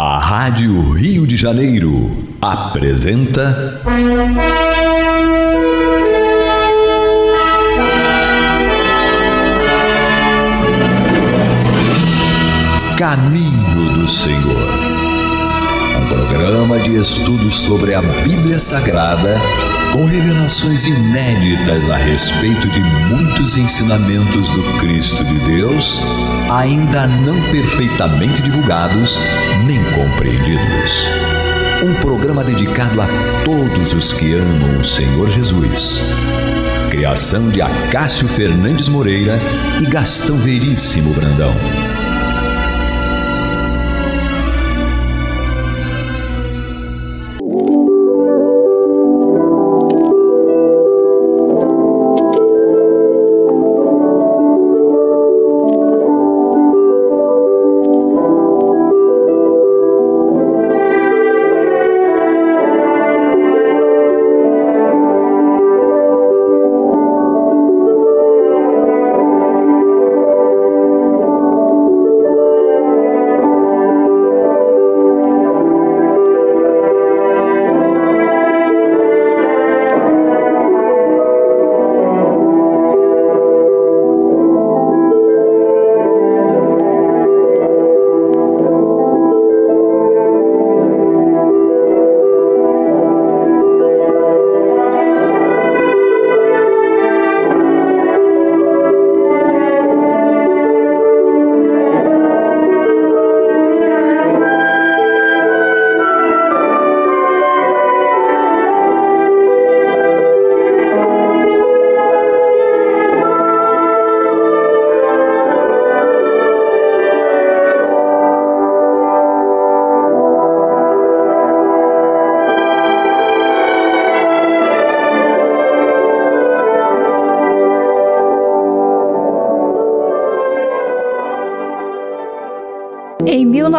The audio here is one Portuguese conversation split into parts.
A Rádio Rio de Janeiro apresenta. Caminho do Senhor. Um programa de estudos sobre a Bíblia Sagrada com revelações inéditas a respeito de muitos ensinamentos do Cristo de Deus, ainda não perfeitamente divulgados nem compreendidos. Um programa dedicado a todos os que amam o Senhor Jesus. Criação de Acácio Fernandes Moreira e Gastão Veríssimo Brandão.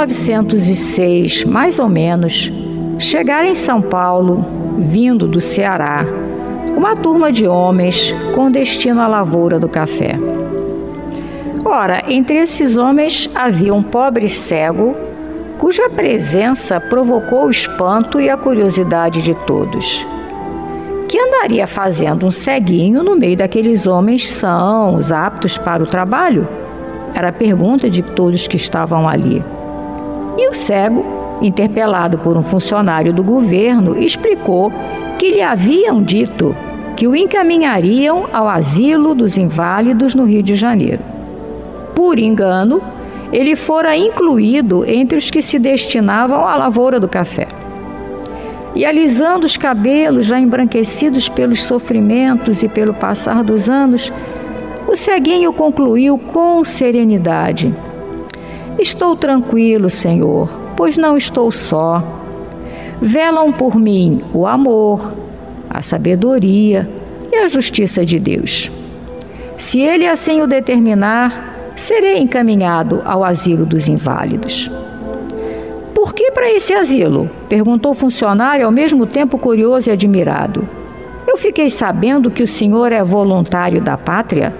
1906, mais ou menos, chegaram em São Paulo, vindo do Ceará, uma turma de homens com destino à lavoura do café. Ora, entre esses homens havia um pobre cego, cuja presença provocou o espanto e a curiosidade de todos. Que andaria fazendo um ceguinho no meio daqueles homens sãos, aptos para o trabalho? Era a pergunta de todos que estavam ali. E o cego, interpelado por um funcionário do governo, explicou que lhe haviam dito que o encaminhariam ao asilo dos inválidos no Rio de Janeiro. Por engano, ele fora incluído entre os que se destinavam à lavoura do café. E alisando os cabelos já embranquecidos pelos sofrimentos e pelo passar dos anos, o ceguinho concluiu com serenidade: Estou tranquilo, Senhor, pois não estou só. Velam por mim o amor, a sabedoria e a justiça de Deus. Se Ele assim o determinar, serei encaminhado ao asilo dos inválidos. Por que para esse asilo? perguntou o funcionário, ao mesmo tempo curioso e admirado. Eu fiquei sabendo que o senhor é voluntário da pátria.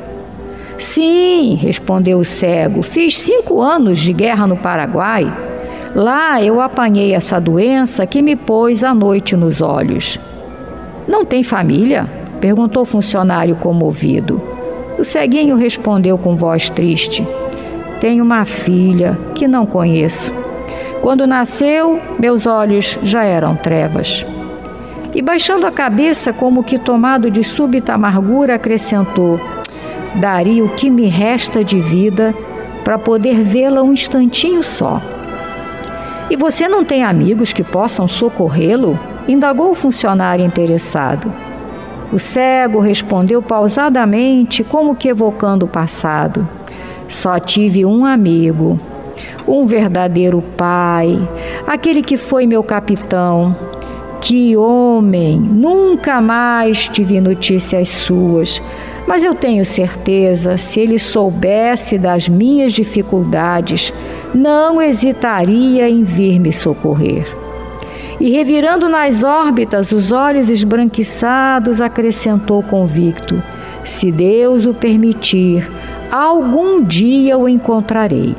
Sim, respondeu o cego, fiz cinco anos de guerra no Paraguai. Lá eu apanhei essa doença que me pôs a noite nos olhos. Não tem família? perguntou o funcionário comovido. O ceguinho respondeu com voz triste: Tenho uma filha que não conheço. Quando nasceu, meus olhos já eram trevas. E baixando a cabeça, como que tomado de súbita amargura, acrescentou: daria o que me resta de vida para poder vê-la um instantinho só. E você não tem amigos que possam socorrê-lo? indagou o funcionário interessado. O cego respondeu pausadamente, como que evocando o passado. Só tive um amigo, um verdadeiro pai, aquele que foi meu capitão. Que homem! Nunca mais tive notícias suas mas eu tenho certeza, se ele soubesse das minhas dificuldades, não hesitaria em vir me socorrer. E revirando nas órbitas os olhos esbranquiçados, acrescentou convicto: Se Deus o permitir, algum dia o encontrarei.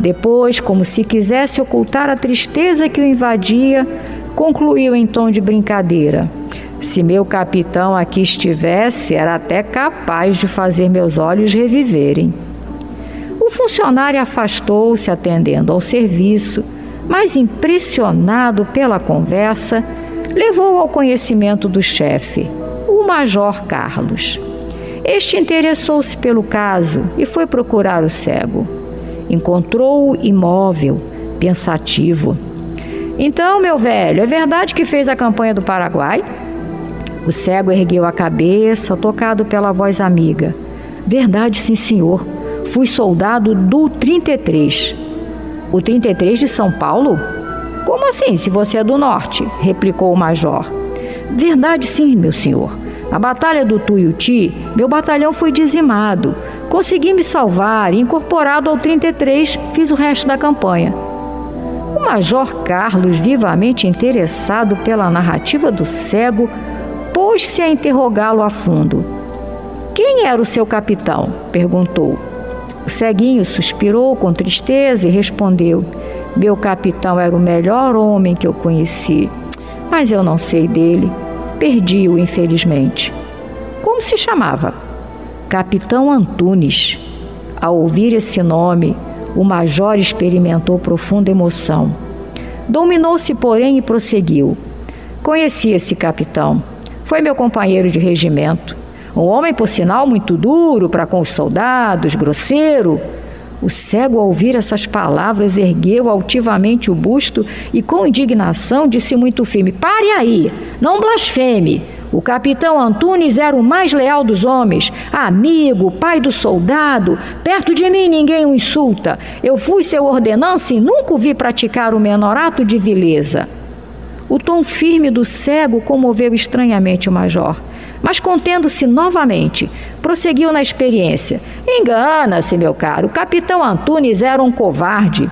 Depois, como se quisesse ocultar a tristeza que o invadia, concluiu em tom de brincadeira: Se meu capitão aqui estivesse, era até capaz de fazer meus olhos reviverem. O funcionário afastou-se atendendo ao serviço, mas impressionado pela conversa, levou ao conhecimento do chefe, o Major Carlos. Este interessou-se pelo caso e foi procurar o cego. Encontrou-o imóvel, pensativo. Então, meu velho, é verdade que fez a campanha do Paraguai? O cego ergueu a cabeça, tocado pela voz amiga. Verdade, sim, senhor. Fui soldado do 33. O 33 de São Paulo? Como assim, se você é do norte? replicou o major. Verdade, sim, meu senhor. Na Batalha do Tuiuti, meu batalhão foi dizimado. Consegui me salvar e, incorporado ao 33, fiz o resto da campanha. O Major Carlos, vivamente interessado pela narrativa do cego, pôs-se a interrogá-lo a fundo. Quem era o seu capitão? perguntou. O ceguinho suspirou com tristeza e respondeu: Meu capitão era o melhor homem que eu conheci, mas eu não sei dele. Perdi-o, infelizmente. Como se chamava? Capitão Antunes. Ao ouvir esse nome, o major experimentou profunda emoção. Dominou-se, porém, e prosseguiu. Conheci esse capitão. Foi meu companheiro de regimento. Um homem, por sinal, muito duro para com os soldados, grosseiro. O cego, ao ouvir essas palavras, ergueu altivamente o busto e, com indignação, disse muito firme: Pare aí, não blasfeme. O capitão Antunes era o mais leal dos homens, amigo, pai do soldado. Perto de mim ninguém o insulta. Eu fui seu ordenança e nunca o vi praticar o menor ato de vileza. O tom firme do cego comoveu estranhamente o major. Mas contendo-se novamente, prosseguiu na experiência. Engana-se, meu caro, o capitão Antunes era um covarde.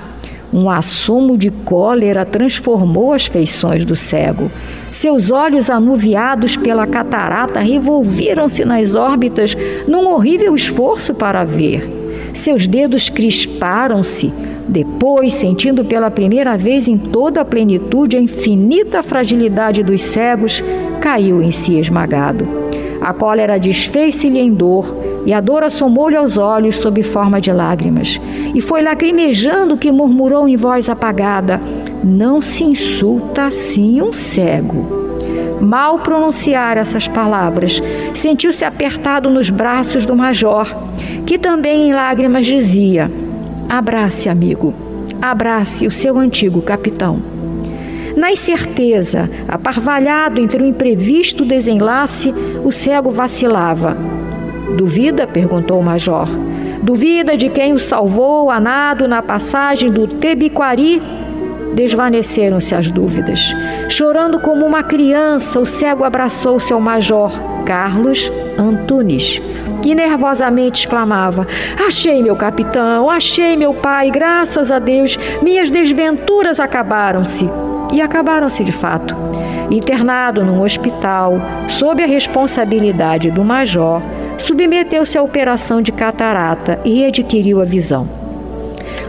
Um assomo de cólera transformou as feições do cego. Seus olhos anuviados pela catarata revolviram-se nas órbitas num horrível esforço para ver. Seus dedos crisparam-se. Depois, sentindo pela primeira vez em toda a plenitude a infinita fragilidade dos cegos, caiu em si esmagado. A cólera desfez-se-lhe em dor e a dor assomou-lhe aos olhos sob forma de lágrimas. E foi lacrimejando que murmurou em voz apagada: Não se insulta assim um cego. Mal pronunciar essas palavras, sentiu-se apertado nos braços do major, que também em lágrimas dizia: Abrace, amigo, abrace o seu antigo capitão. Na incerteza, aparvalhado entre o imprevisto desenlace, o cego vacilava. Duvida? perguntou o major. Duvida de quem o salvou a nado na passagem do Tebiquari? Desvaneceram-se as dúvidas. Chorando como uma criança, o cego abraçou seu major, Carlos Antunes, que nervosamente exclamava: Achei meu capitão, achei meu pai, graças a Deus, minhas desventuras acabaram-se. E acabaram-se de fato. Internado num hospital, sob a responsabilidade do major, submeteu-se à operação de catarata e adquiriu a visão.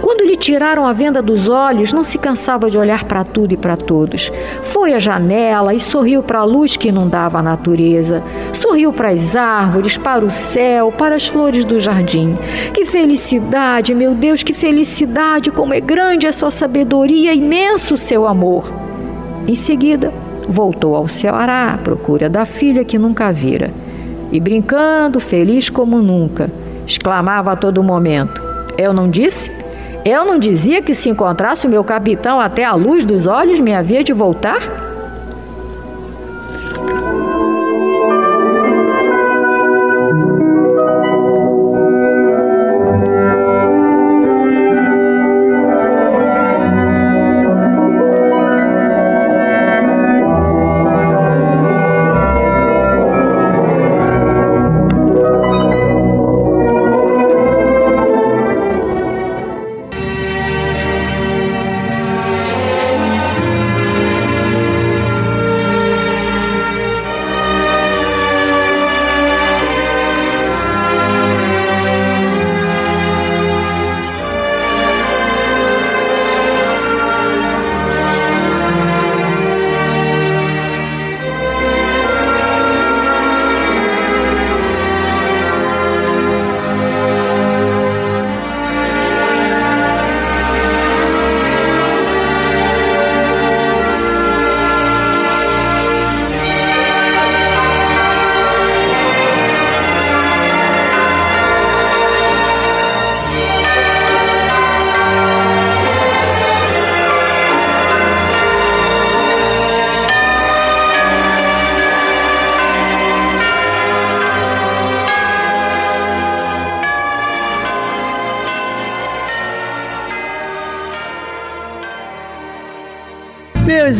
Quando lhe tiraram a venda dos olhos, não se cansava de olhar para tudo e para todos. Foi à janela e sorriu para a luz que inundava a natureza. Sorriu para as árvores, para o céu, para as flores do jardim. Que felicidade, meu Deus, que felicidade! Como é grande a sua sabedoria, imenso o seu amor. Em seguida, voltou ao Ceará à procura da filha que nunca vira. E brincando, feliz como nunca, exclamava a todo momento: Eu não disse? Eu não dizia que se encontrasse o meu capitão até a luz dos olhos me havia de voltar?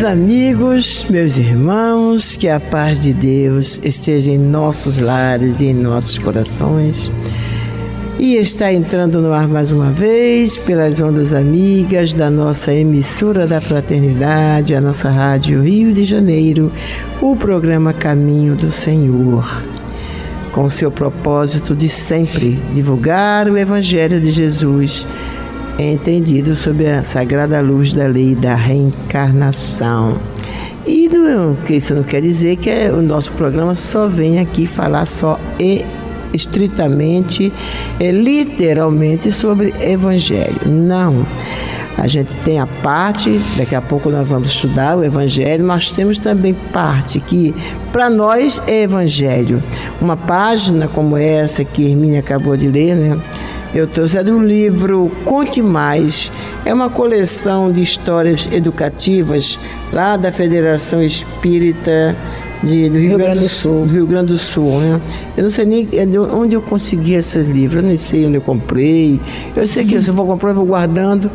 Amigos, meus irmãos, que a paz de Deus esteja em nossos lares e em nossos corações. E está entrando no ar mais uma vez, pelas ondas amigas da nossa emissora da Fraternidade, a nossa Rádio Rio de Janeiro, o programa Caminho do Senhor. Com seu propósito de sempre divulgar o Evangelho de Jesus, entendido sob a sagrada luz da lei da reencarnação. E não, que isso não quer dizer que é, o nosso programa só vem aqui falar só e estritamente, é, literalmente sobre evangelho. Não. A gente tem a parte, daqui a pouco nós vamos estudar o Evangelho, mas temos também parte que para nós é Evangelho. Uma página como essa que Hermínia acabou de ler, né? Eu trouxe é do livro Conte Mais. É uma coleção de histórias educativas lá da Federação Espírita de, do Rio, Rio Grande do Sul. Do Rio Grande do Sul, né? Eu não sei nem é onde eu consegui esses livros, eu nem sei onde eu comprei. Eu sei que uhum. se eu vou comprar, eu vou guardando.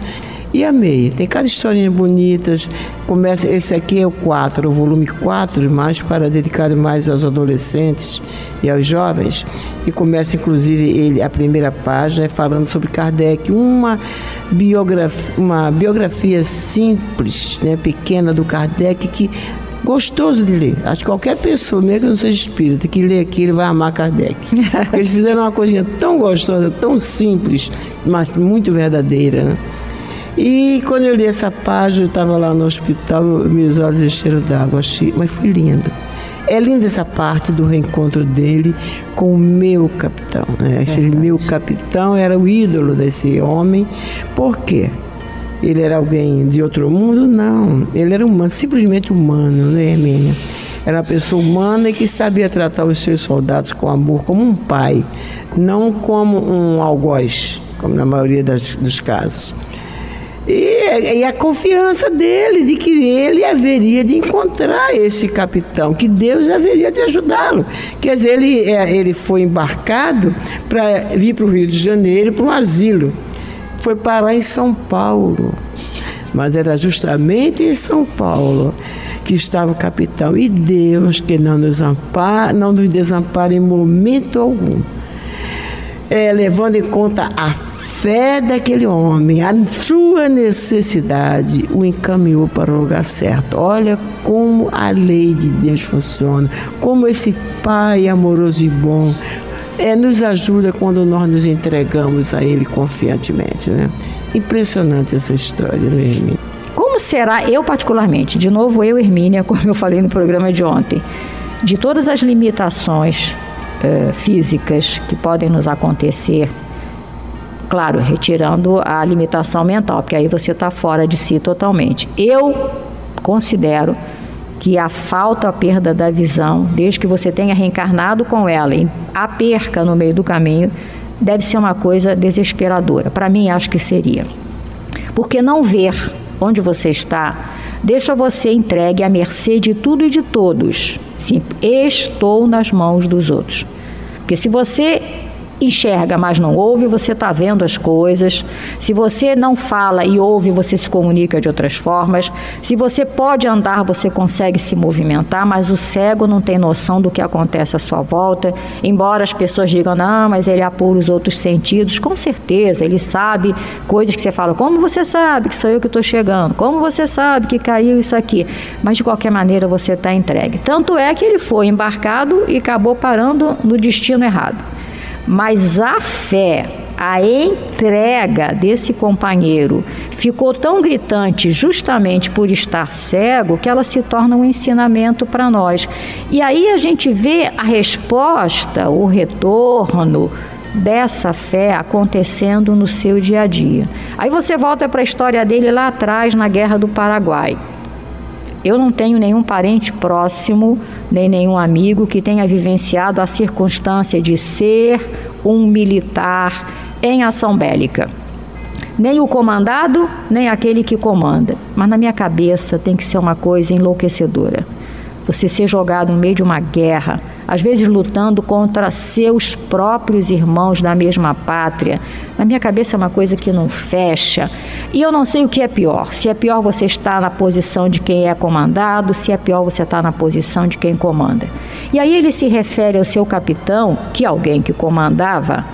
E amei. Tem cada historinha bonitas. Começa, esse aqui é o 4, o volume 4, mais para dedicado mais aos adolescentes e aos jovens. E começa inclusive ele a primeira página falando sobre Kardec, uma biografia, uma biografia simples, né, pequena do Kardec que gostoso de ler. Acho que qualquer pessoa, mesmo que não seja espírita, que lê aquilo vai amar Kardec. Porque eles fizeram uma coisinha tão gostosa, tão simples, mas muito verdadeira. Né? E quando eu li essa página, eu estava lá no hospital, meus olhos encheram d'água, mas foi lindo. É linda essa parte do reencontro dele com o meu capitão. Né? Esse meu capitão era o ídolo desse homem. Por quê? Ele era alguém de outro mundo? Não. Ele era humano, simplesmente humano, né, Hermênia? Era uma pessoa humana e que sabia tratar os seus soldados com amor, como um pai, não como um algoz, como na maioria das, dos casos. E, e, a confiança dele de que ele haveria de encontrar esse capitão, que Deus haveria de ajudá-lo. Quer dizer, ele, é, ele foi embarcado para vir para o Rio de Janeiro para um asilo foi parar em São Paulo. Mas era justamente em São Paulo que estava o capitão. E Deus que não nos ampara, não nos desampara em momento algum. É, levando em conta a fé daquele homem, a sua necessidade, o encaminhou para o lugar certo. Olha como a lei de Deus funciona, como esse Pai amoroso e bom é, nos ajuda quando nós nos entregamos a Ele confiantemente. Né? Impressionante essa história, né, Hermínia? Como será, eu particularmente, de novo eu, Hermínia, como eu falei no programa de ontem, de todas as limitações uh, físicas que podem nos acontecer, claro, retirando a limitação mental, porque aí você está fora de si totalmente. Eu considero que a falta, a perda da visão, desde que você tenha reencarnado com ela a perca no meio do caminho, deve ser uma coisa desesperadora. Para mim, acho que seria. Porque não ver onde você está deixa você entregue à mercê de tudo e de todos. Sim, estou nas mãos dos outros. Porque se você enxerga, mas não ouve, você está vendo as coisas. Se você não fala e ouve, você se comunica de outras formas. Se você pode andar, você consegue se movimentar, mas o cego não tem noção do que acontece à sua volta. Embora as pessoas digam, não, mas ele apura os outros sentidos, com certeza, ele sabe coisas que você fala, como você sabe que sou eu que estou chegando? Como você sabe que caiu isso aqui? Mas de qualquer maneira você está entregue. Tanto é que ele foi embarcado e acabou parando no destino errado. Mas a fé, a entrega desse companheiro ficou tão gritante justamente por estar cego que ela se torna um ensinamento para nós. E aí a gente vê a resposta, o retorno dessa fé acontecendo no seu dia a dia. Aí você volta para a história dele lá atrás na Guerra do Paraguai. Eu não tenho nenhum parente próximo, nem nenhum amigo que tenha vivenciado a circunstância de ser um militar em ação bélica. Nem o comandado, nem aquele que comanda. Mas na minha cabeça tem que ser uma coisa enlouquecedora. Você ser jogado no meio de uma guerra, às vezes lutando contra seus próprios irmãos da mesma pátria. Na minha cabeça é uma coisa que não fecha. E eu não sei o que é pior. Se é pior você estar na posição de quem é comandado, se é pior você estar na posição de quem comanda. E aí ele se refere ao seu capitão, que é alguém que comandava,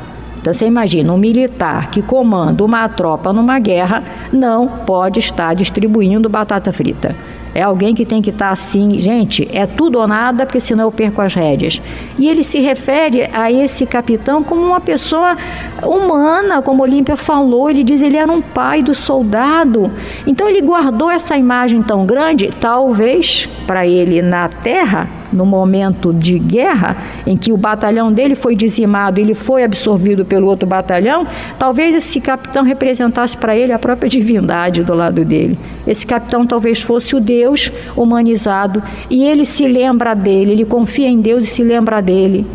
então você imagina, um militar que comanda uma tropa numa guerra não pode estar distribuindo batata frita. É alguém que tem que estar assim, gente, é tudo ou nada, porque senão eu perco as rédeas. E ele se refere a esse capitão como uma pessoa humana, como Olímpia falou, ele diz ele era um pai do soldado. Então ele guardou essa imagem tão grande, talvez para ele na terra no momento de guerra, em que o batalhão dele foi dizimado, ele foi absorvido pelo outro batalhão, talvez esse capitão representasse para ele a própria divindade do lado dele. Esse capitão talvez fosse o Deus humanizado e ele se lembra dele, ele confia em Deus e se lembra dele.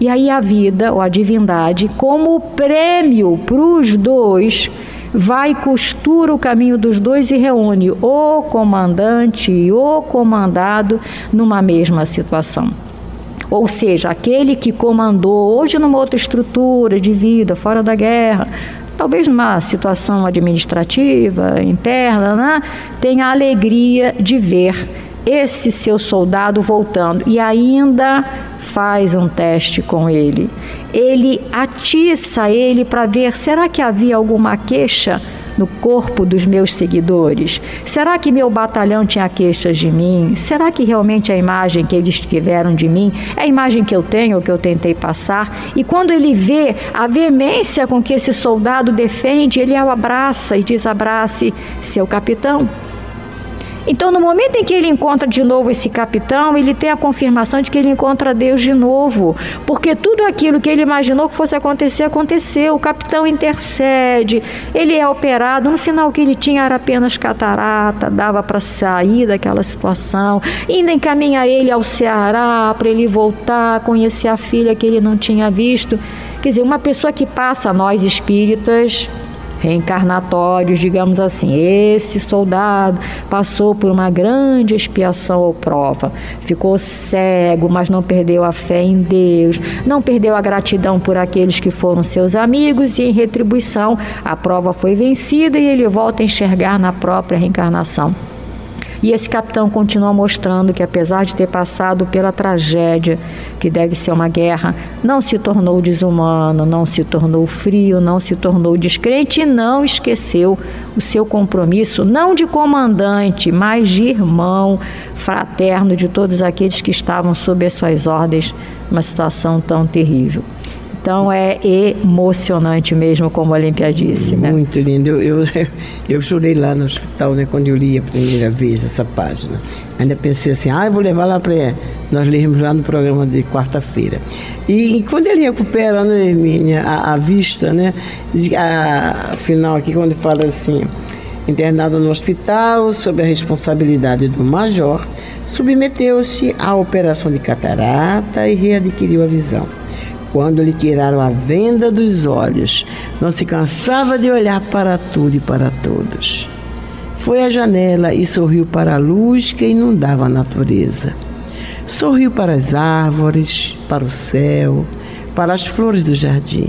E aí a vida, ou a divindade, como prêmio para os dois, vai costura o caminho dos dois e reúne o comandante e o comandado numa mesma situação. Ou seja, aquele que comandou hoje numa outra estrutura de vida, fora da guerra, talvez numa situação administrativa, interna, né, tenha a alegria de ver esse seu soldado voltando e ainda faz um teste com ele. Ele atiça ele para ver será que havia alguma queixa no corpo dos meus seguidores? Será que meu batalhão tinha queixas de mim? Será que realmente a imagem que eles tiveram de mim é a imagem que eu tenho, que eu tentei passar? E quando ele vê a veemência com que esse soldado defende, ele o abraça e diz: abrace seu capitão. Então, no momento em que ele encontra de novo esse capitão, ele tem a confirmação de que ele encontra Deus de novo, porque tudo aquilo que ele imaginou que fosse acontecer, aconteceu. O capitão intercede, ele é operado. No final, o que ele tinha era apenas catarata, dava para sair daquela situação. Ainda encaminha ele ao Ceará para ele voltar, conhecer a filha que ele não tinha visto. Quer dizer, uma pessoa que passa, nós espíritas, reencarnatórios, digamos assim. Esse soldado passou por uma grande expiação ou prova, ficou cego, mas não perdeu a fé em Deus, não perdeu a gratidão por aqueles que foram seus amigos e em retribuição a prova foi vencida e ele volta a enxergar na própria reencarnação. E esse capitão continua mostrando que, apesar de ter passado pela tragédia, que deve ser uma guerra, não se tornou desumano, não se tornou frio, não se tornou descrente e não esqueceu o seu compromisso, não de comandante, mas de irmão, fraterno de todos aqueles que estavam sob as suas ordens numa situação tão terrível. Então é emocionante mesmo, como a Olímpia disse. Né? Muito lindo. Eu, eu, eu chorei lá no hospital, né, quando eu li a primeira vez essa página. Ainda pensei assim, ah, eu vou levar lá para. Nós lemos lá no programa de quarta-feira. E, e, quando ele recupera, né, Hermínia, a, a vista, né? A, a final aqui, quando fala assim internado no hospital sob a responsabilidade do major, submeteu-se à operação de catarata e readquiriu a visão. Quando lhe tiraram a venda dos olhos, não se cansava de olhar para tudo e para todos. Foi à janela e sorriu para a luz que inundava a natureza. Sorriu para as árvores, para o céu, para as flores do jardim.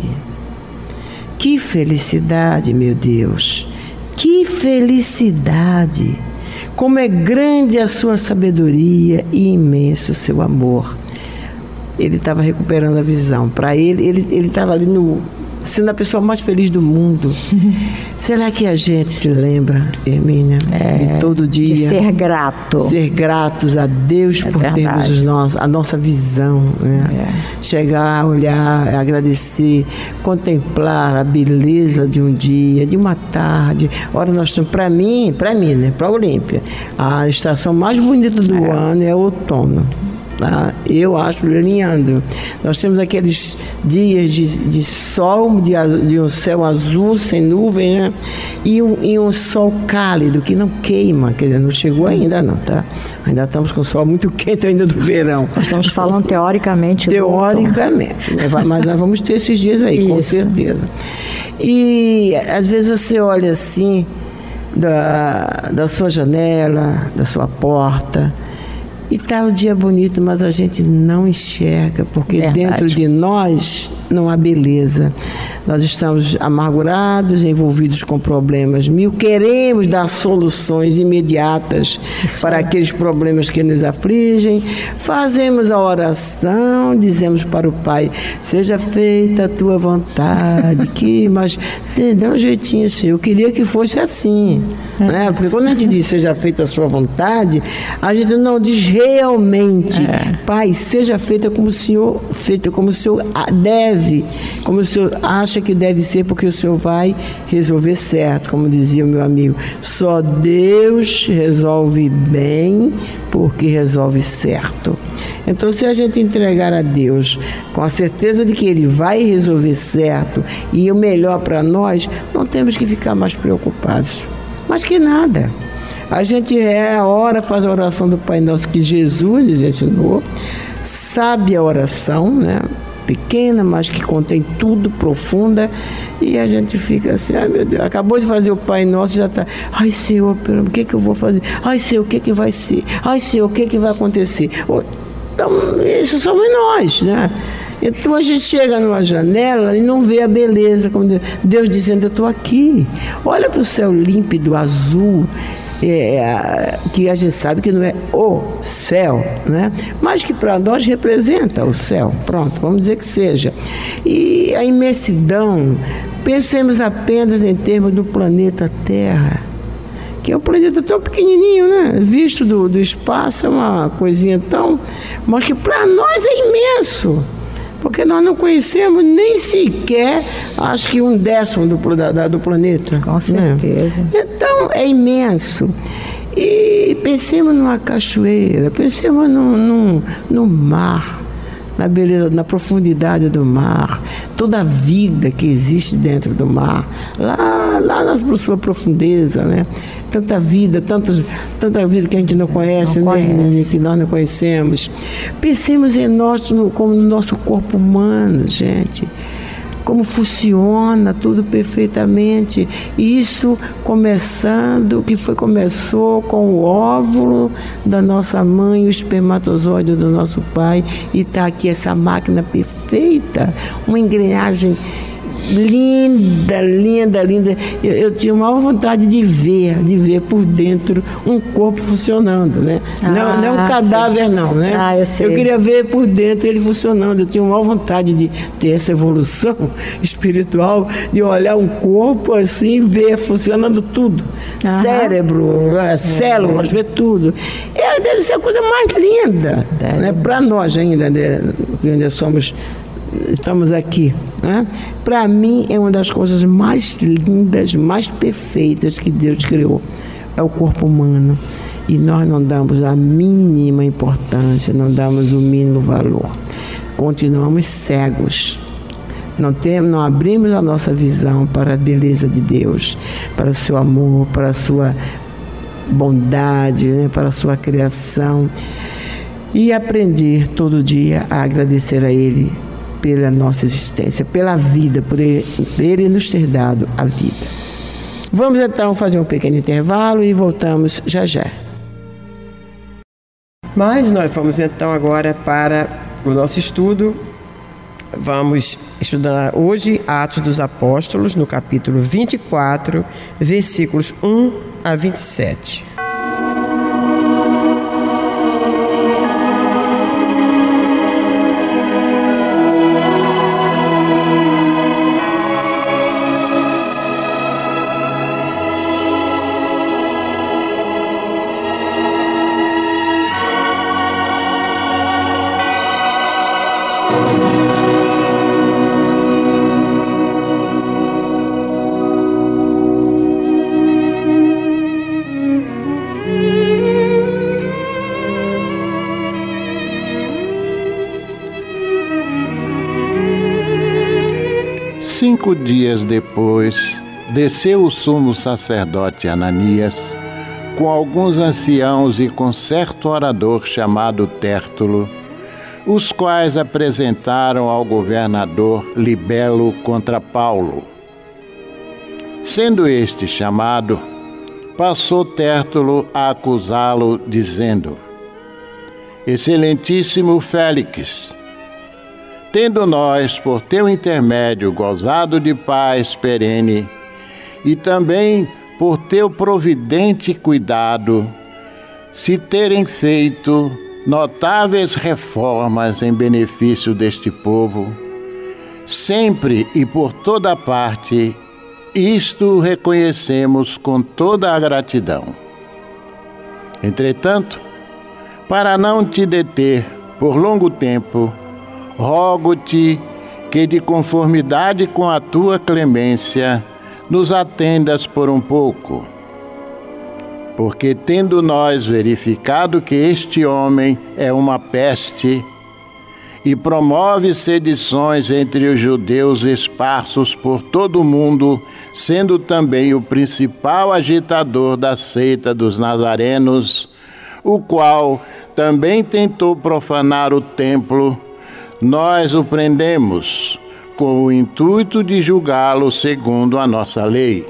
Que felicidade, meu Deus! Que felicidade! Como é grande a sua sabedoria e imenso o seu amor ele estava recuperando a visão. Para ele, ele estava ali no sendo a pessoa mais feliz do mundo. Será que a gente se lembra, Hermínia, é, de todo dia? De ser grato. Ser gratos a Deus é por verdade. termos os nossos, a nossa visão. Né? É. Chegar, olhar, agradecer, contemplar a beleza de um dia, de uma tarde. Ora, nós estamos, para mim, para mim, né, para a Olímpia, a estação mais bonita do é. ano é o outono. Tá? Eu acho lindo. Nós temos aqueles dias de, de sol, de, de, um céu azul, sem nuvem, né? E um, e um sol cálido, que não queima, quer dizer, não chegou ainda não, tá? Ainda estamos com o sol muito quente ainda do verão. Nós estamos falando teoricamente. Teoricamente, né? mas nós vamos ter esses dias aí, Isso. com certeza. E às vezes você olha assim, da, da sua janela, da sua porta, E está o dia bonito, mas a gente não enxerga, porque Verdade. dentro de nós não há beleza. Nós estamos amargurados, envolvidos com problemas mil, queremos dar soluções imediatas para aqueles problemas que nos afligem. Fazemos a oração, dizemos para o Pai: seja feita a tua vontade, que, mas dê um jeitinho seu. Eu queria que fosse assim, né? Porque quando a gente diz seja feita a sua vontade, a gente não diz realmente, é. Pai, seja feita como o Senhor, feita como o Senhor deve, como o Senhor acha que deve ser, porque o Senhor vai resolver certo, como dizia o meu amigo. Só Deus resolve bem, porque resolve certo. Então, se a gente entregar a Deus com a certeza de que Ele vai resolver certo e o melhor para nós, não temos que ficar mais preocupados. Mas que nada. A gente é hora, faz a oração do Pai Nosso que Jesus nos ensinou, sabe a oração, né? Pequena, mas que contém tudo, profunda, e a gente fica assim, ai meu Deus, acabou de fazer o Pai Nosso, já está, ai Senhor, o que, que eu vou fazer? Ai Senhor, o que, que vai ser? Ai Senhor, o que, que vai acontecer? Então, isso somos nós, né? Então a gente chega numa janela e não vê a beleza, como Deus dizendo, eu estou aqui. Olha para o céu límpido, azul, é, que a gente sabe que não é o céu, né? mas que para nós representa o céu. Pronto, vamos dizer que seja. E a imensidão, pensemos apenas em termos do planeta Terra que é um planeta tão pequenininho, né? Visto do, do espaço é uma coisinha tão, mas que para nós é imenso porque nós não conhecemos nem sequer, acho que um décimo do, da, do planeta. Com né? certeza. Né? Então, é imenso. E pensemos numa cachoeira, pensemos no, no mar na beleza, na profundidade do mar, toda a vida que existe dentro do mar, lá, lá na sua profundeza, né? Tanta vida, tantos, tanta vida que a gente não conhece, não né? que nós não conhecemos. Pensemos em nós como no nosso corpo humano, gente como funciona tudo perfeitamente. Isso começando, que foi começou com o óvulo da nossa mãe, o espermatozoide do nosso pai, e está aqui essa máquina perfeita, uma engrenagem linda, linda, linda. Eu, eu, tinha maior vontade de ver, de ver por dentro um corpo funcionando, né? Ah, não, não um cadáver, sei. não, né? Ah, eu, eu, queria ver por dentro ele funcionando. Eu tinha maior vontade de ter essa evolução espiritual, de olhar um corpo assim e ver funcionando tudo. Cérebro, é, células, ver tudo. E deve ser a coisa mais linda, né? Para nós ainda, né? que ainda somos estamos aqui. Né? Para mim, é uma das coisas mais lindas, mais perfeitas que Deus criou. É o corpo humano. E nós não damos a mínima importância, não damos o mínimo valor. Continuamos cegos. Não, temos, não abrimos a nossa visão para a beleza de Deus, para o seu amor, para a sua bondade, né? para a sua criação. E aprender todo dia a agradecer a Ele pela nossa existência, pela vida, por ele, nos ter dado a vida. Vamos então fazer um pequeno intervalo e voltamos já já. Mas nós vamos então agora para o nosso estudo. Vamos estudar hoje Atos dos Apóstolos, no capítulo 24, versículos 1 a 27. Cinco dias depois, desceu o sumo sacerdote Ananias com alguns anciãos e com certo orador chamado Tértulo, os quais apresentaram ao governador Libelo contra Paulo. Sendo este chamado, passou Tértulo a acusá-lo, dizendo: Excelentíssimo Félix, tendo nós, por teu intermédio, gozado de paz perene, e também por teu providente cuidado, se terem feito notáveis reformas em benefício deste povo, sempre e por toda parte, isto reconhecemos com toda a gratidão. Entretanto, para não te deter por longo tempo, rogo-te que, de conformidade com a tua clemência, nos atendas por um pouco. Porque, tendo nós verificado que este homem é uma peste e promove sedições entre os judeus esparsos por todo o mundo, sendo também o principal agitador da seita dos nazarenos, o qual também tentou profanar o templo nós o prendemos com o intuito de julgá-lo segundo a nossa lei.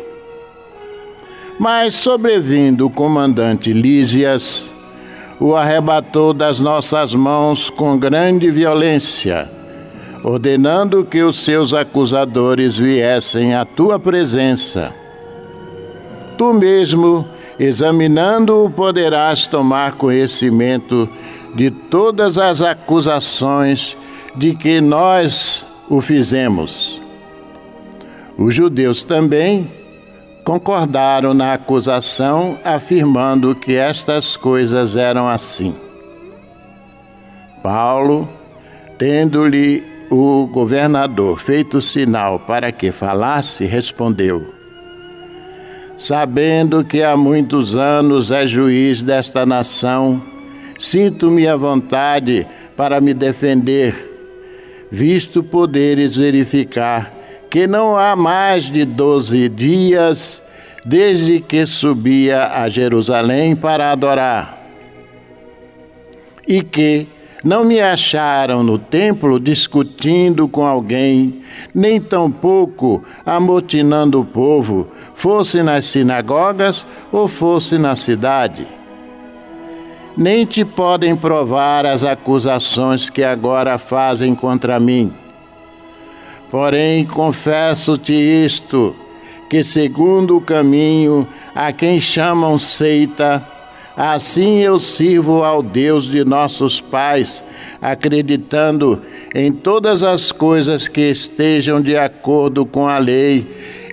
Mas, sobrevindo o comandante Lísias, o arrebatou das nossas mãos com grande violência, ordenando que os seus acusadores viessem à tua presença. Tu mesmo, examinando-o, poderás tomar conhecimento de todas as acusações de que nós o fizemos. Os judeus também concordaram na acusação, afirmando que estas coisas eram assim. Paulo, tendo-lhe o governador feito sinal para que falasse, respondeu: Sabendo que há muitos anos é juiz desta nação, sinto-me à vontade para me defender visto poderes verificar que não há mais de doze dias desde que subia a Jerusalém para adorar, e que não me acharam no templo discutindo com alguém, nem tampouco amotinando o povo, fosse nas sinagogas ou fosse na cidade nem te podem provar as acusações que agora fazem contra mim. Porém, confesso-te isto: que segundo o caminho a quem chamam seita, assim eu sirvo ao Deus de nossos pais, acreditando em todas as coisas que estejam de acordo com a lei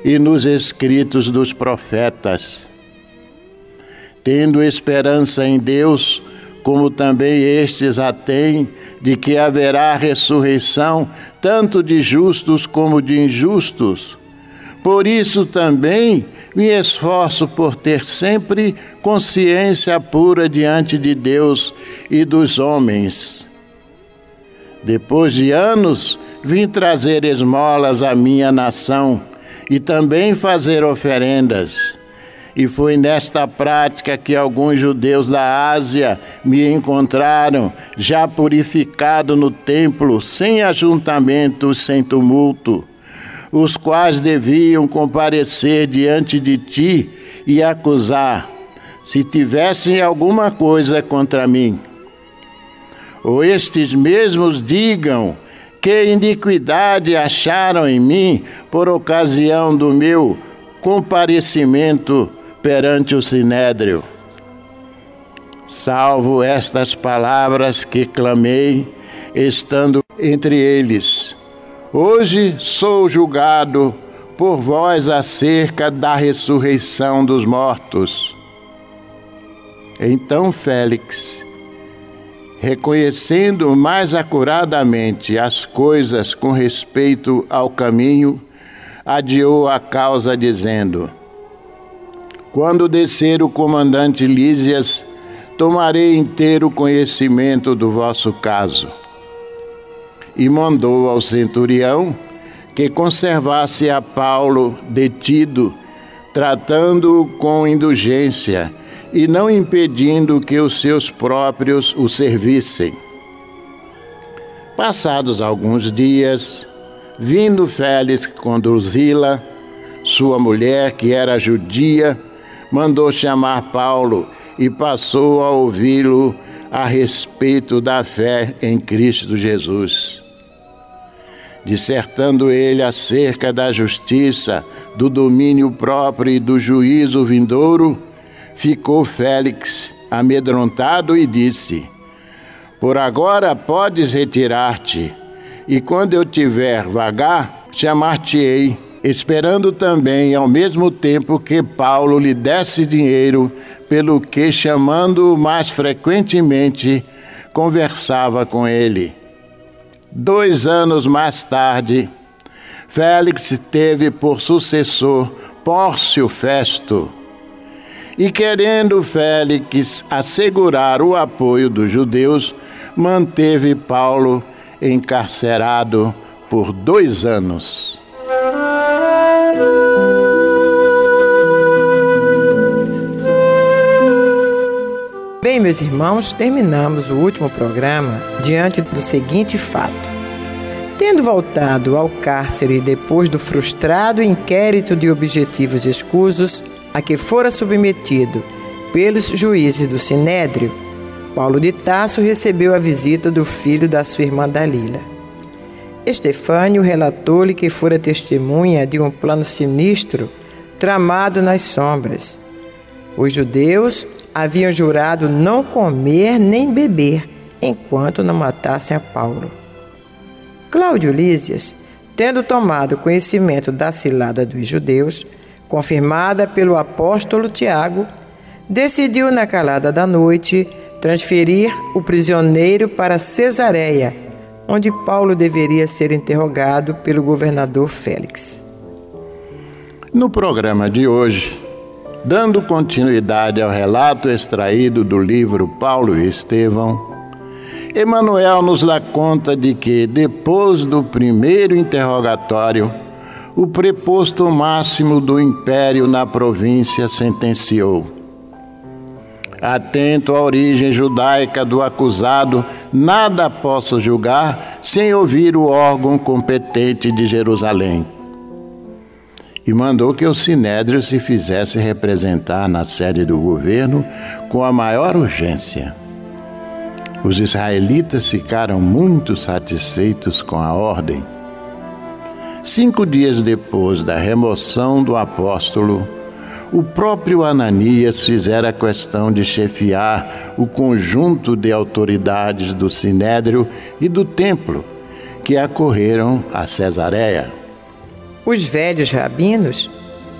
e nos escritos dos profetas tendo esperança em Deus, como também estes a têm, de que haverá ressurreição tanto de justos como de injustos. Por isso também me esforço por ter sempre consciência pura diante de Deus e dos homens. Depois de anos, vim trazer esmolas à minha nação e também fazer oferendas. E foi nesta prática que alguns judeus da Ásia me encontraram, já purificado no templo, sem ajuntamento, sem tumulto, os quais deviam comparecer diante de ti e acusar, se tivessem alguma coisa contra mim. Ou estes mesmos digam que iniquidade acharam em mim por ocasião do meu comparecimento perante o sinédrio. Salvo estas palavras que clamei, estando entre eles. Hoje sou julgado por vós acerca da ressurreição dos mortos. Então Félix, reconhecendo mais acuradamente as coisas com respeito ao caminho, adiou a causa, dizendo: quando descer o comandante Lísias, tomarei inteiro conhecimento do vosso caso. E mandou ao centurião que conservasse a Paulo detido, tratando-o com indulgência e não impedindo que os seus próprios o servissem. Passados alguns dias, vindo Félix conduzi-la, sua mulher, que era judia, mandou chamar Paulo e passou a ouvi-lo a respeito da fé em Cristo Jesus. Dissertando ele acerca da justiça, do domínio próprio e do juízo vindouro, ficou Félix amedrontado e disse: Por agora podes retirar-te, e quando eu tiver vagar, chamar-te-ei, esperando também ao mesmo tempo que Paulo lhe desse dinheiro, pelo que, chamando-o mais frequentemente, conversava com ele. Dois anos mais tarde, Félix teve por sucessor Pórcio Festo e querendo Félix assegurar o apoio dos judeus, manteve Paulo encarcerado por dois anos. Bem, meus irmãos, terminamos o último programa diante do seguinte fato. Tendo voltado ao cárcere depois do frustrado inquérito de objetivos escusos, a que fora submetido pelos juízes do Sinédrio, Paulo de Tasso recebeu a visita do filho da sua irmã Dalila. Estefânio relatou-lhe que fora testemunha de um plano sinistro tramado nas sombras. Os judeus haviam jurado não comer nem beber enquanto não matassem a Paulo. Cláudio Lísias, tendo tomado conhecimento da cilada dos judeus, confirmada pelo apóstolo Tiago, decidiu na calada da noite transferir o prisioneiro para Cesareia, onde Paulo deveria ser interrogado pelo governador Félix. No programa de hoje, dando continuidade ao relato extraído do livro Paulo e Estevão, Emanuel nos dá conta de que, depois do primeiro interrogatório, o preposto máximo do império na província sentenciou. Atento à origem judaica do acusado, nada posso julgar sem ouvir o órgão competente de Jerusalém. E mandou que o sinédrio se fizesse representar na sede do governo com a maior urgência. Os israelitas ficaram muito satisfeitos com a ordem Cinco dias depois da remoção do apóstolo, o próprio Ananias fizera questão de chefiar o conjunto de autoridades do Sinédrio e do templo que acorreram a Cesareia. Os velhos rabinos,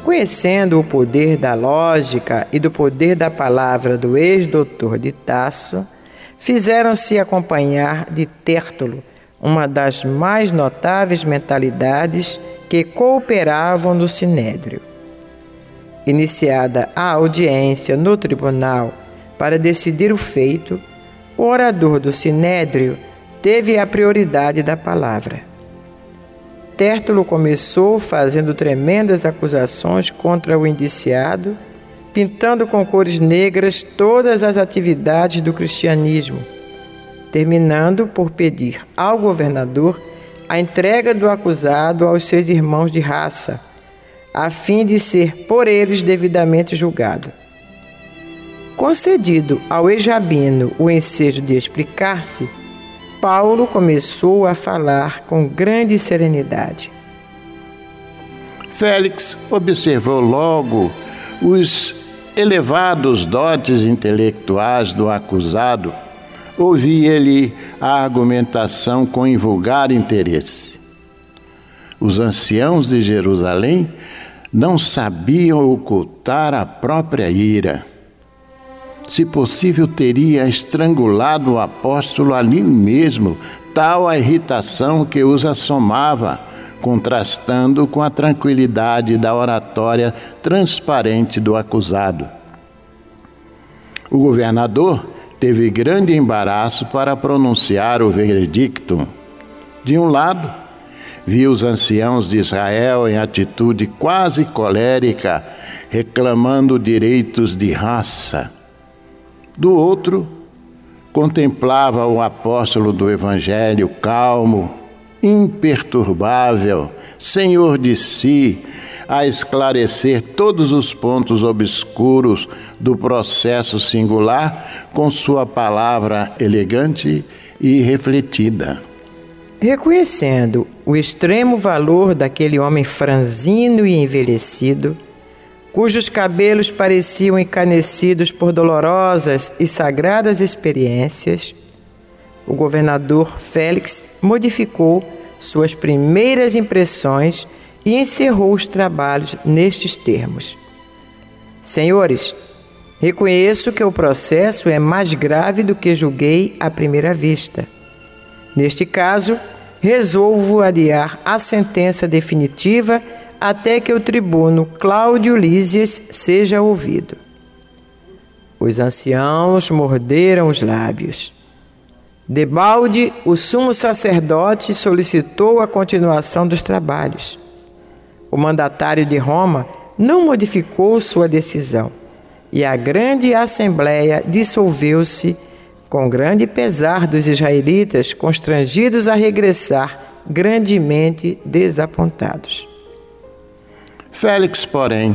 conhecendo o poder da lógica e do poder da palavra do ex-doutor de Tasso, fizeram-se acompanhar de Tértulo uma das mais notáveis mentalidades que cooperavam no Sinédrio. Iniciada a audiência no tribunal para decidir o feito, o orador do Sinédrio teve a prioridade da palavra. Tértulo começou fazendo tremendas acusações contra o indiciado, pintando com cores negras todas as atividades do cristianismo terminando por pedir ao governador a entrega do acusado aos seus irmãos de raça, a fim de ser por eles devidamente julgado. Concedido ao ex-rabino o ensejo de explicar-se, Paulo começou a falar com grande serenidade. Félix observou logo os elevados dotes intelectuais do acusado ouvia-lhe a argumentação com invulgar interesse. Os anciãos de Jerusalém não sabiam ocultar a própria ira. Se possível, teria estrangulado o apóstolo ali mesmo, tal a irritação que os assomava, contrastando com a tranquilidade da oratória transparente do acusado. O governador teve grande embaraço para pronunciar o veredicto. De um lado, viu os anciãos de Israel em atitude quase colérica, reclamando direitos de raça. Do outro, contemplava o apóstolo do Evangelho calmo, imperturbável, senhor de si, a esclarecer todos os pontos obscuros do processo singular com sua palavra elegante e refletida. Reconhecendo o extremo valor daquele homem franzino e envelhecido, cujos cabelos pareciam encanecidos por dolorosas e sagradas experiências, o governador Félix modificou suas primeiras impressões e encerrou os trabalhos nestes termos: Senhores, reconheço que o processo é mais grave do que julguei à primeira vista. Neste caso, resolvo adiar a sentença definitiva até que o tribuno Cláudio Lísias seja ouvido. Os anciãos morderam os lábios. Debalde, o sumo sacerdote solicitou a continuação dos trabalhos. O mandatário de Roma não modificou sua decisão e a grande assembleia dissolveu-se com grande pesar dos israelitas constrangidos a regressar grandemente desapontados. Félix, porém,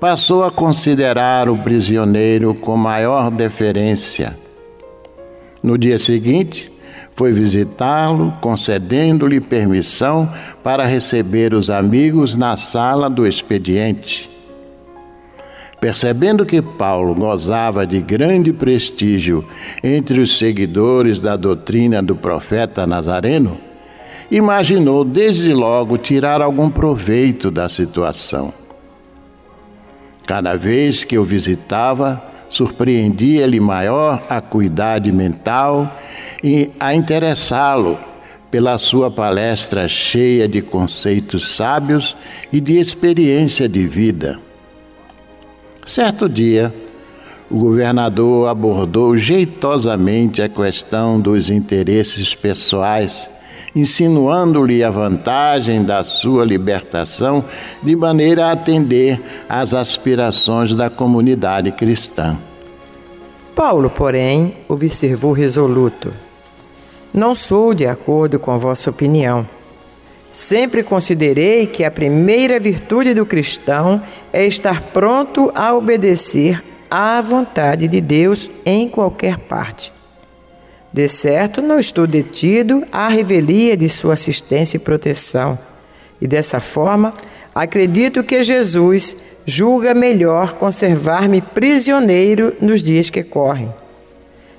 passou a considerar o prisioneiro com maior deferência. No dia seguinte, foi visitá-lo, concedendo-lhe permissão para receber os amigos na sala do expediente. Percebendo que Paulo gozava de grande prestígio entre os seguidores da doutrina do profeta Nazareno, imaginou desde logo tirar algum proveito da situação. Cada vez que o visitava, surpreendia-lhe maior acuidade mental e a interessá-lo pela sua palestra cheia de conceitos sábios e de experiência de vida. Certo dia, o governador abordou jeitosamente a questão dos interesses pessoais insinuando-lhe a vantagem da sua libertação, de maneira a atender às aspirações da comunidade cristã. Paulo, porém, observou resoluto: Não sou de acordo com vossa opinião. Sempre considerei que a primeira virtude do cristão é estar pronto a obedecer à vontade de Deus em qualquer parte. De certo, não estou detido à revelia de sua assistência e proteção. E dessa forma, acredito que Jesus julga melhor conservar-me prisioneiro nos dias que correm.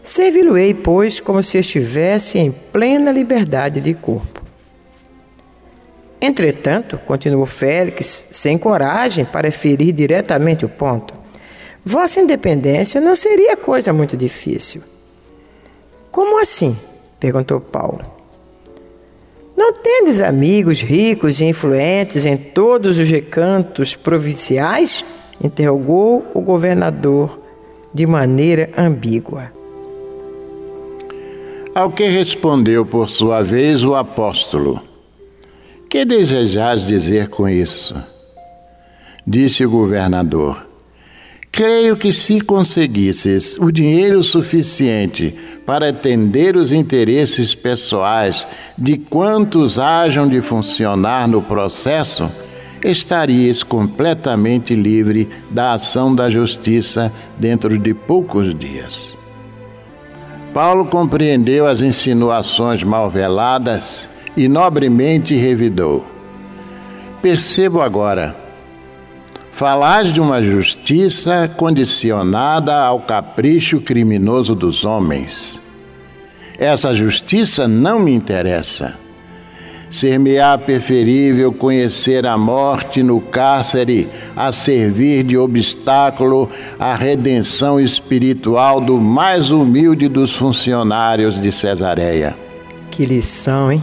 Servi-lo-ei, pois, como se estivesse em plena liberdade de corpo. Entretanto, continuou Félix, sem coragem para ferir diretamente o ponto, vossa independência não seria coisa muito difícil. Como assim? perguntou Paulo. Não tendes amigos ricos e influentes em todos os recantos provinciais? interrogou o governador de maneira ambígua. Ao que respondeu por sua vez o apóstolo: Que desejais dizer com isso? Disse o governador: Creio que se conseguisses o dinheiro suficiente para atender os interesses pessoais de quantos hajam de funcionar no processo, estarias completamente livre da ação da justiça dentro de poucos dias. Paulo compreendeu as insinuações mal veladas e nobremente revidou. Percebo agora Falais de uma justiça condicionada ao capricho criminoso dos homens. Essa justiça não me interessa. Ser-me-á preferível conhecer a morte no cárcere a servir de obstáculo à redenção espiritual do mais humilde dos funcionários de Cesareia. Que lição, hein?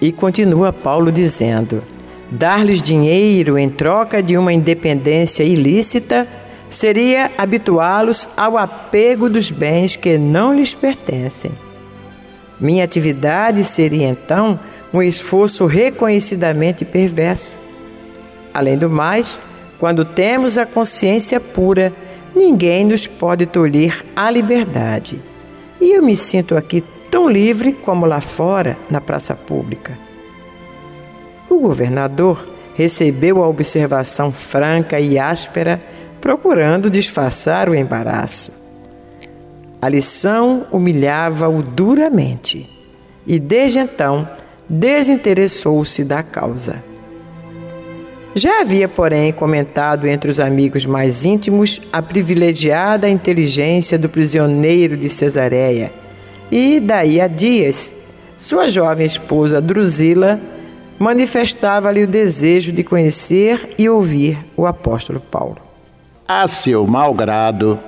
E continua Paulo dizendo: Dar-lhes dinheiro em troca de uma independência ilícita seria habituá-los ao apego dos bens que não lhes pertencem. Minha atividade seria então um esforço reconhecidamente perverso. Além do mais, quando temos a consciência pura, ninguém nos pode tolher a liberdade. E eu me sinto aqui tão livre como lá fora, na praça pública. O governador recebeu a observação franca e áspera, procurando disfarçar o embaraço. A lição humilhava-o duramente e, desde então, desinteressou-se da causa. Já havia, porém, comentado entre os amigos mais íntimos a privilegiada inteligência do prisioneiro de Cesareia, e daí a dias, sua jovem esposa Drusila manifestava-lhe o desejo de conhecer e ouvir o apóstolo Paulo. A seu malgrado,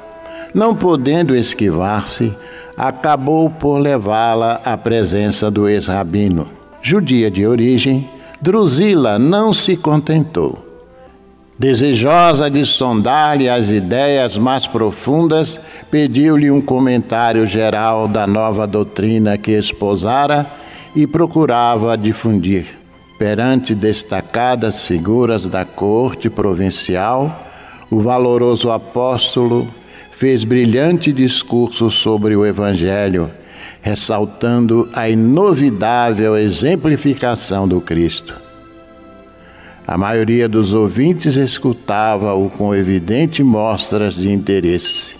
não podendo esquivar-se, acabou por levá-la à presença do ex-rabino. Judia de origem, Drusila não se contentou. Desejosa de sondar-lhe as ideias mais profundas, pediu-lhe um comentário geral da nova doutrina que esposara e procurava difundir perante destacadas figuras da corte provincial, o valoroso apóstolo fez brilhante discurso sobre o Evangelho, ressaltando a inovidável exemplificação do Cristo. A maioria dos ouvintes escutava-o com evidente mostras de interesse.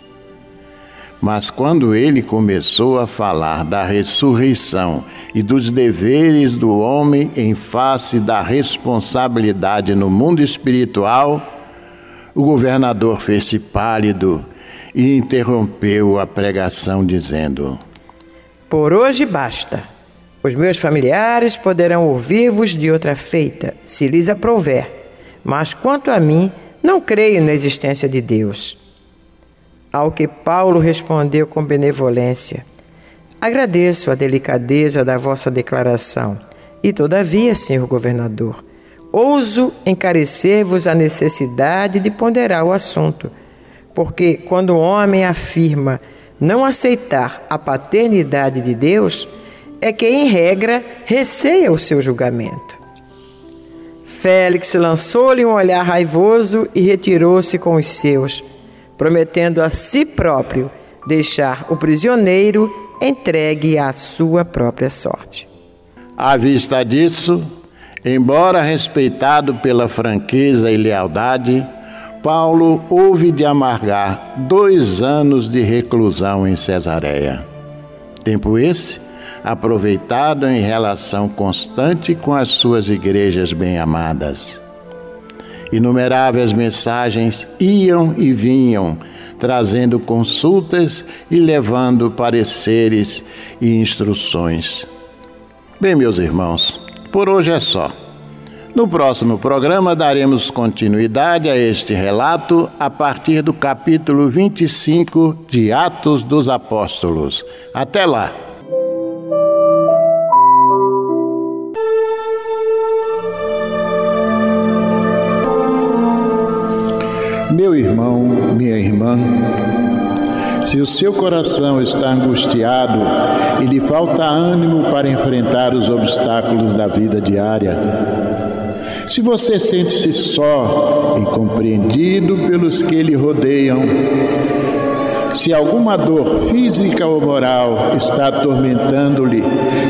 Mas quando ele começou a falar da ressurreição e dos deveres do homem em face da responsabilidade no mundo espiritual, o governador fez-se pálido e interrompeu a pregação, dizendo: Por hoje basta. Os meus familiares poderão ouvir-vos de outra feita, se lhes aprouver. Mas quanto a mim, não creio na existência de Deus. Ao que Paulo respondeu com benevolência: Agradeço a delicadeza da vossa declaração, e todavia, senhor governador, ouso encarecer-vos a necessidade de ponderar o assunto, porque quando o homem afirma não aceitar a paternidade de Deus, é que, em regra, receia o seu julgamento. Félix lançou-lhe um olhar raivoso e retirou-se com os seus prometendo a si próprio deixar o prisioneiro entregue à sua própria sorte. À vista disso, embora respeitado pela franqueza e lealdade, Paulo houve de amargar dois anos de reclusão em Cesareia. Tempo esse aproveitado em relação constante com as suas igrejas bem-amadas. Inumeráveis mensagens iam e vinham, trazendo consultas e levando pareceres e instruções. Bem, meus irmãos, por hoje é só. No próximo programa daremos continuidade a este relato a partir do capítulo 25 de Atos dos Apóstolos. Até lá! Irmão, minha irmã, se o seu coração está angustiado e lhe falta ânimo para enfrentar os obstáculos da vida diária, se você sente-se só e compreendido pelos que lhe rodeiam, se alguma dor física ou moral está atormentando-lhe,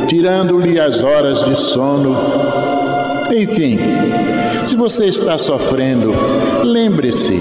tirando-lhe as horas de sono, enfim, se você está sofrendo, lembre-se,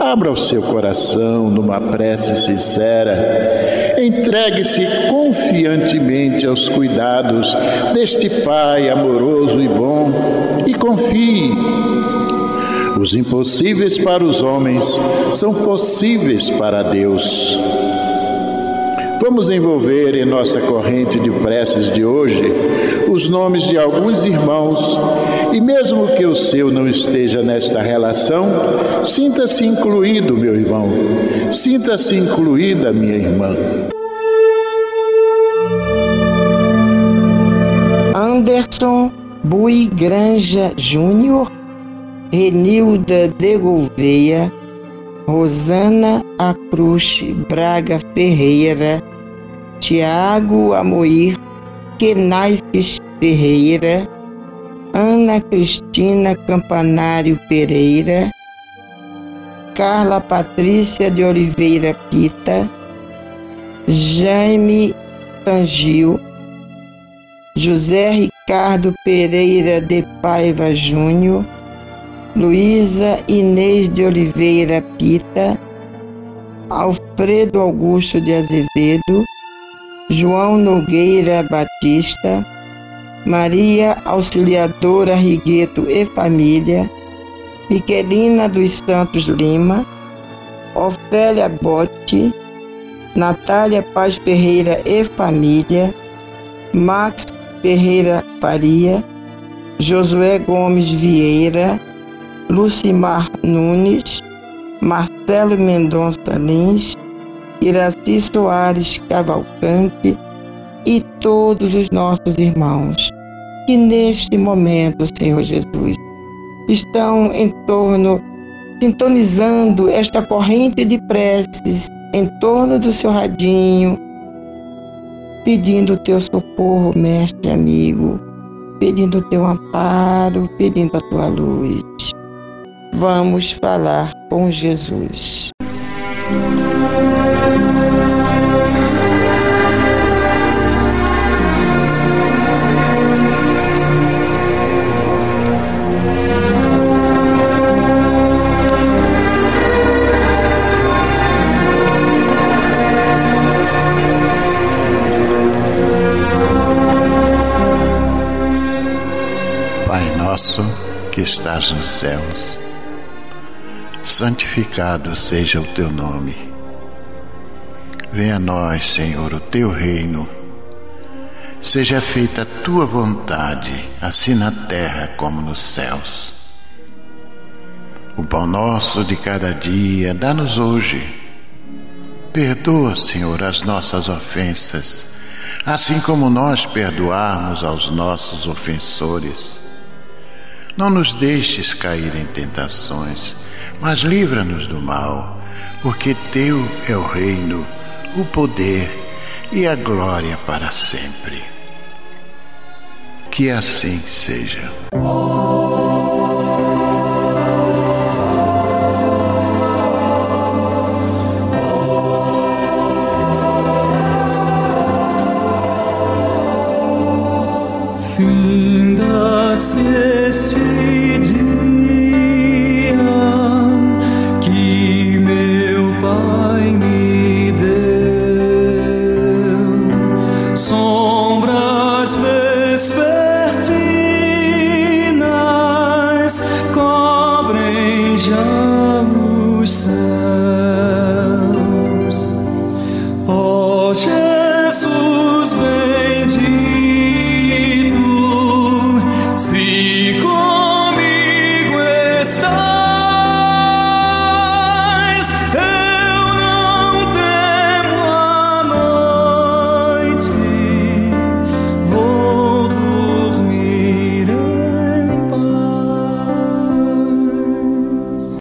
Abra o seu coração numa prece sincera. Entregue-se confiantemente aos cuidados deste Pai amoroso e bom e confie. Os impossíveis para os homens são possíveis para Deus. Vamos envolver em nossa corrente de preces de hoje os nomes de alguns irmãos e, mesmo que o seu não esteja nesta relação, sinta-se incluído, meu irmão, sinta-se incluída, minha irmã. Anderson Bui Granja Júnior Renilda de Gouveia, Rosana Acruche Braga Ferreira, Tiago Amoir Kenaifes Ferreira, Ana Cristina Campanário Pereira, Carla Patrícia de Oliveira Pita, Jaime Tangil, José Ricardo Pereira de Paiva Júnior, Luísa Inês de Oliveira Pita, Alfredo Augusto de Azevedo, João Nogueira Batista, Maria Auxiliadora Rigueto e Família, Miquelina dos Santos Lima, Ofélia Botti, Natália Paz Ferreira e Família, Max Ferreira Faria, Josué Gomes Vieira, Lucimar Nunes, Marcelo Mendonça Lins, Iraci Soares Cavalcante e todos os nossos irmãos que neste momento, Senhor Jesus, estão em torno, sintonizando esta corrente de preces em torno do seu radinho, pedindo o teu socorro, mestre amigo, pedindo o teu amparo, pedindo a tua luz. Vamos falar com Jesus. Pai nosso que estás nos céus santificado seja o teu nome. Venha a nós, Senhor, o teu reino. Seja feita a tua vontade, assim na terra como nos céus. O pão nosso de cada dia, dá-nos hoje. Perdoa, Senhor, as nossas ofensas, assim como nós perdoarmos aos nossos ofensores. Não nos deixes cair em tentações mas livra-nos do mal, porque teu é o reino, o poder e a glória para sempre. Que assim seja. Finda-se este dia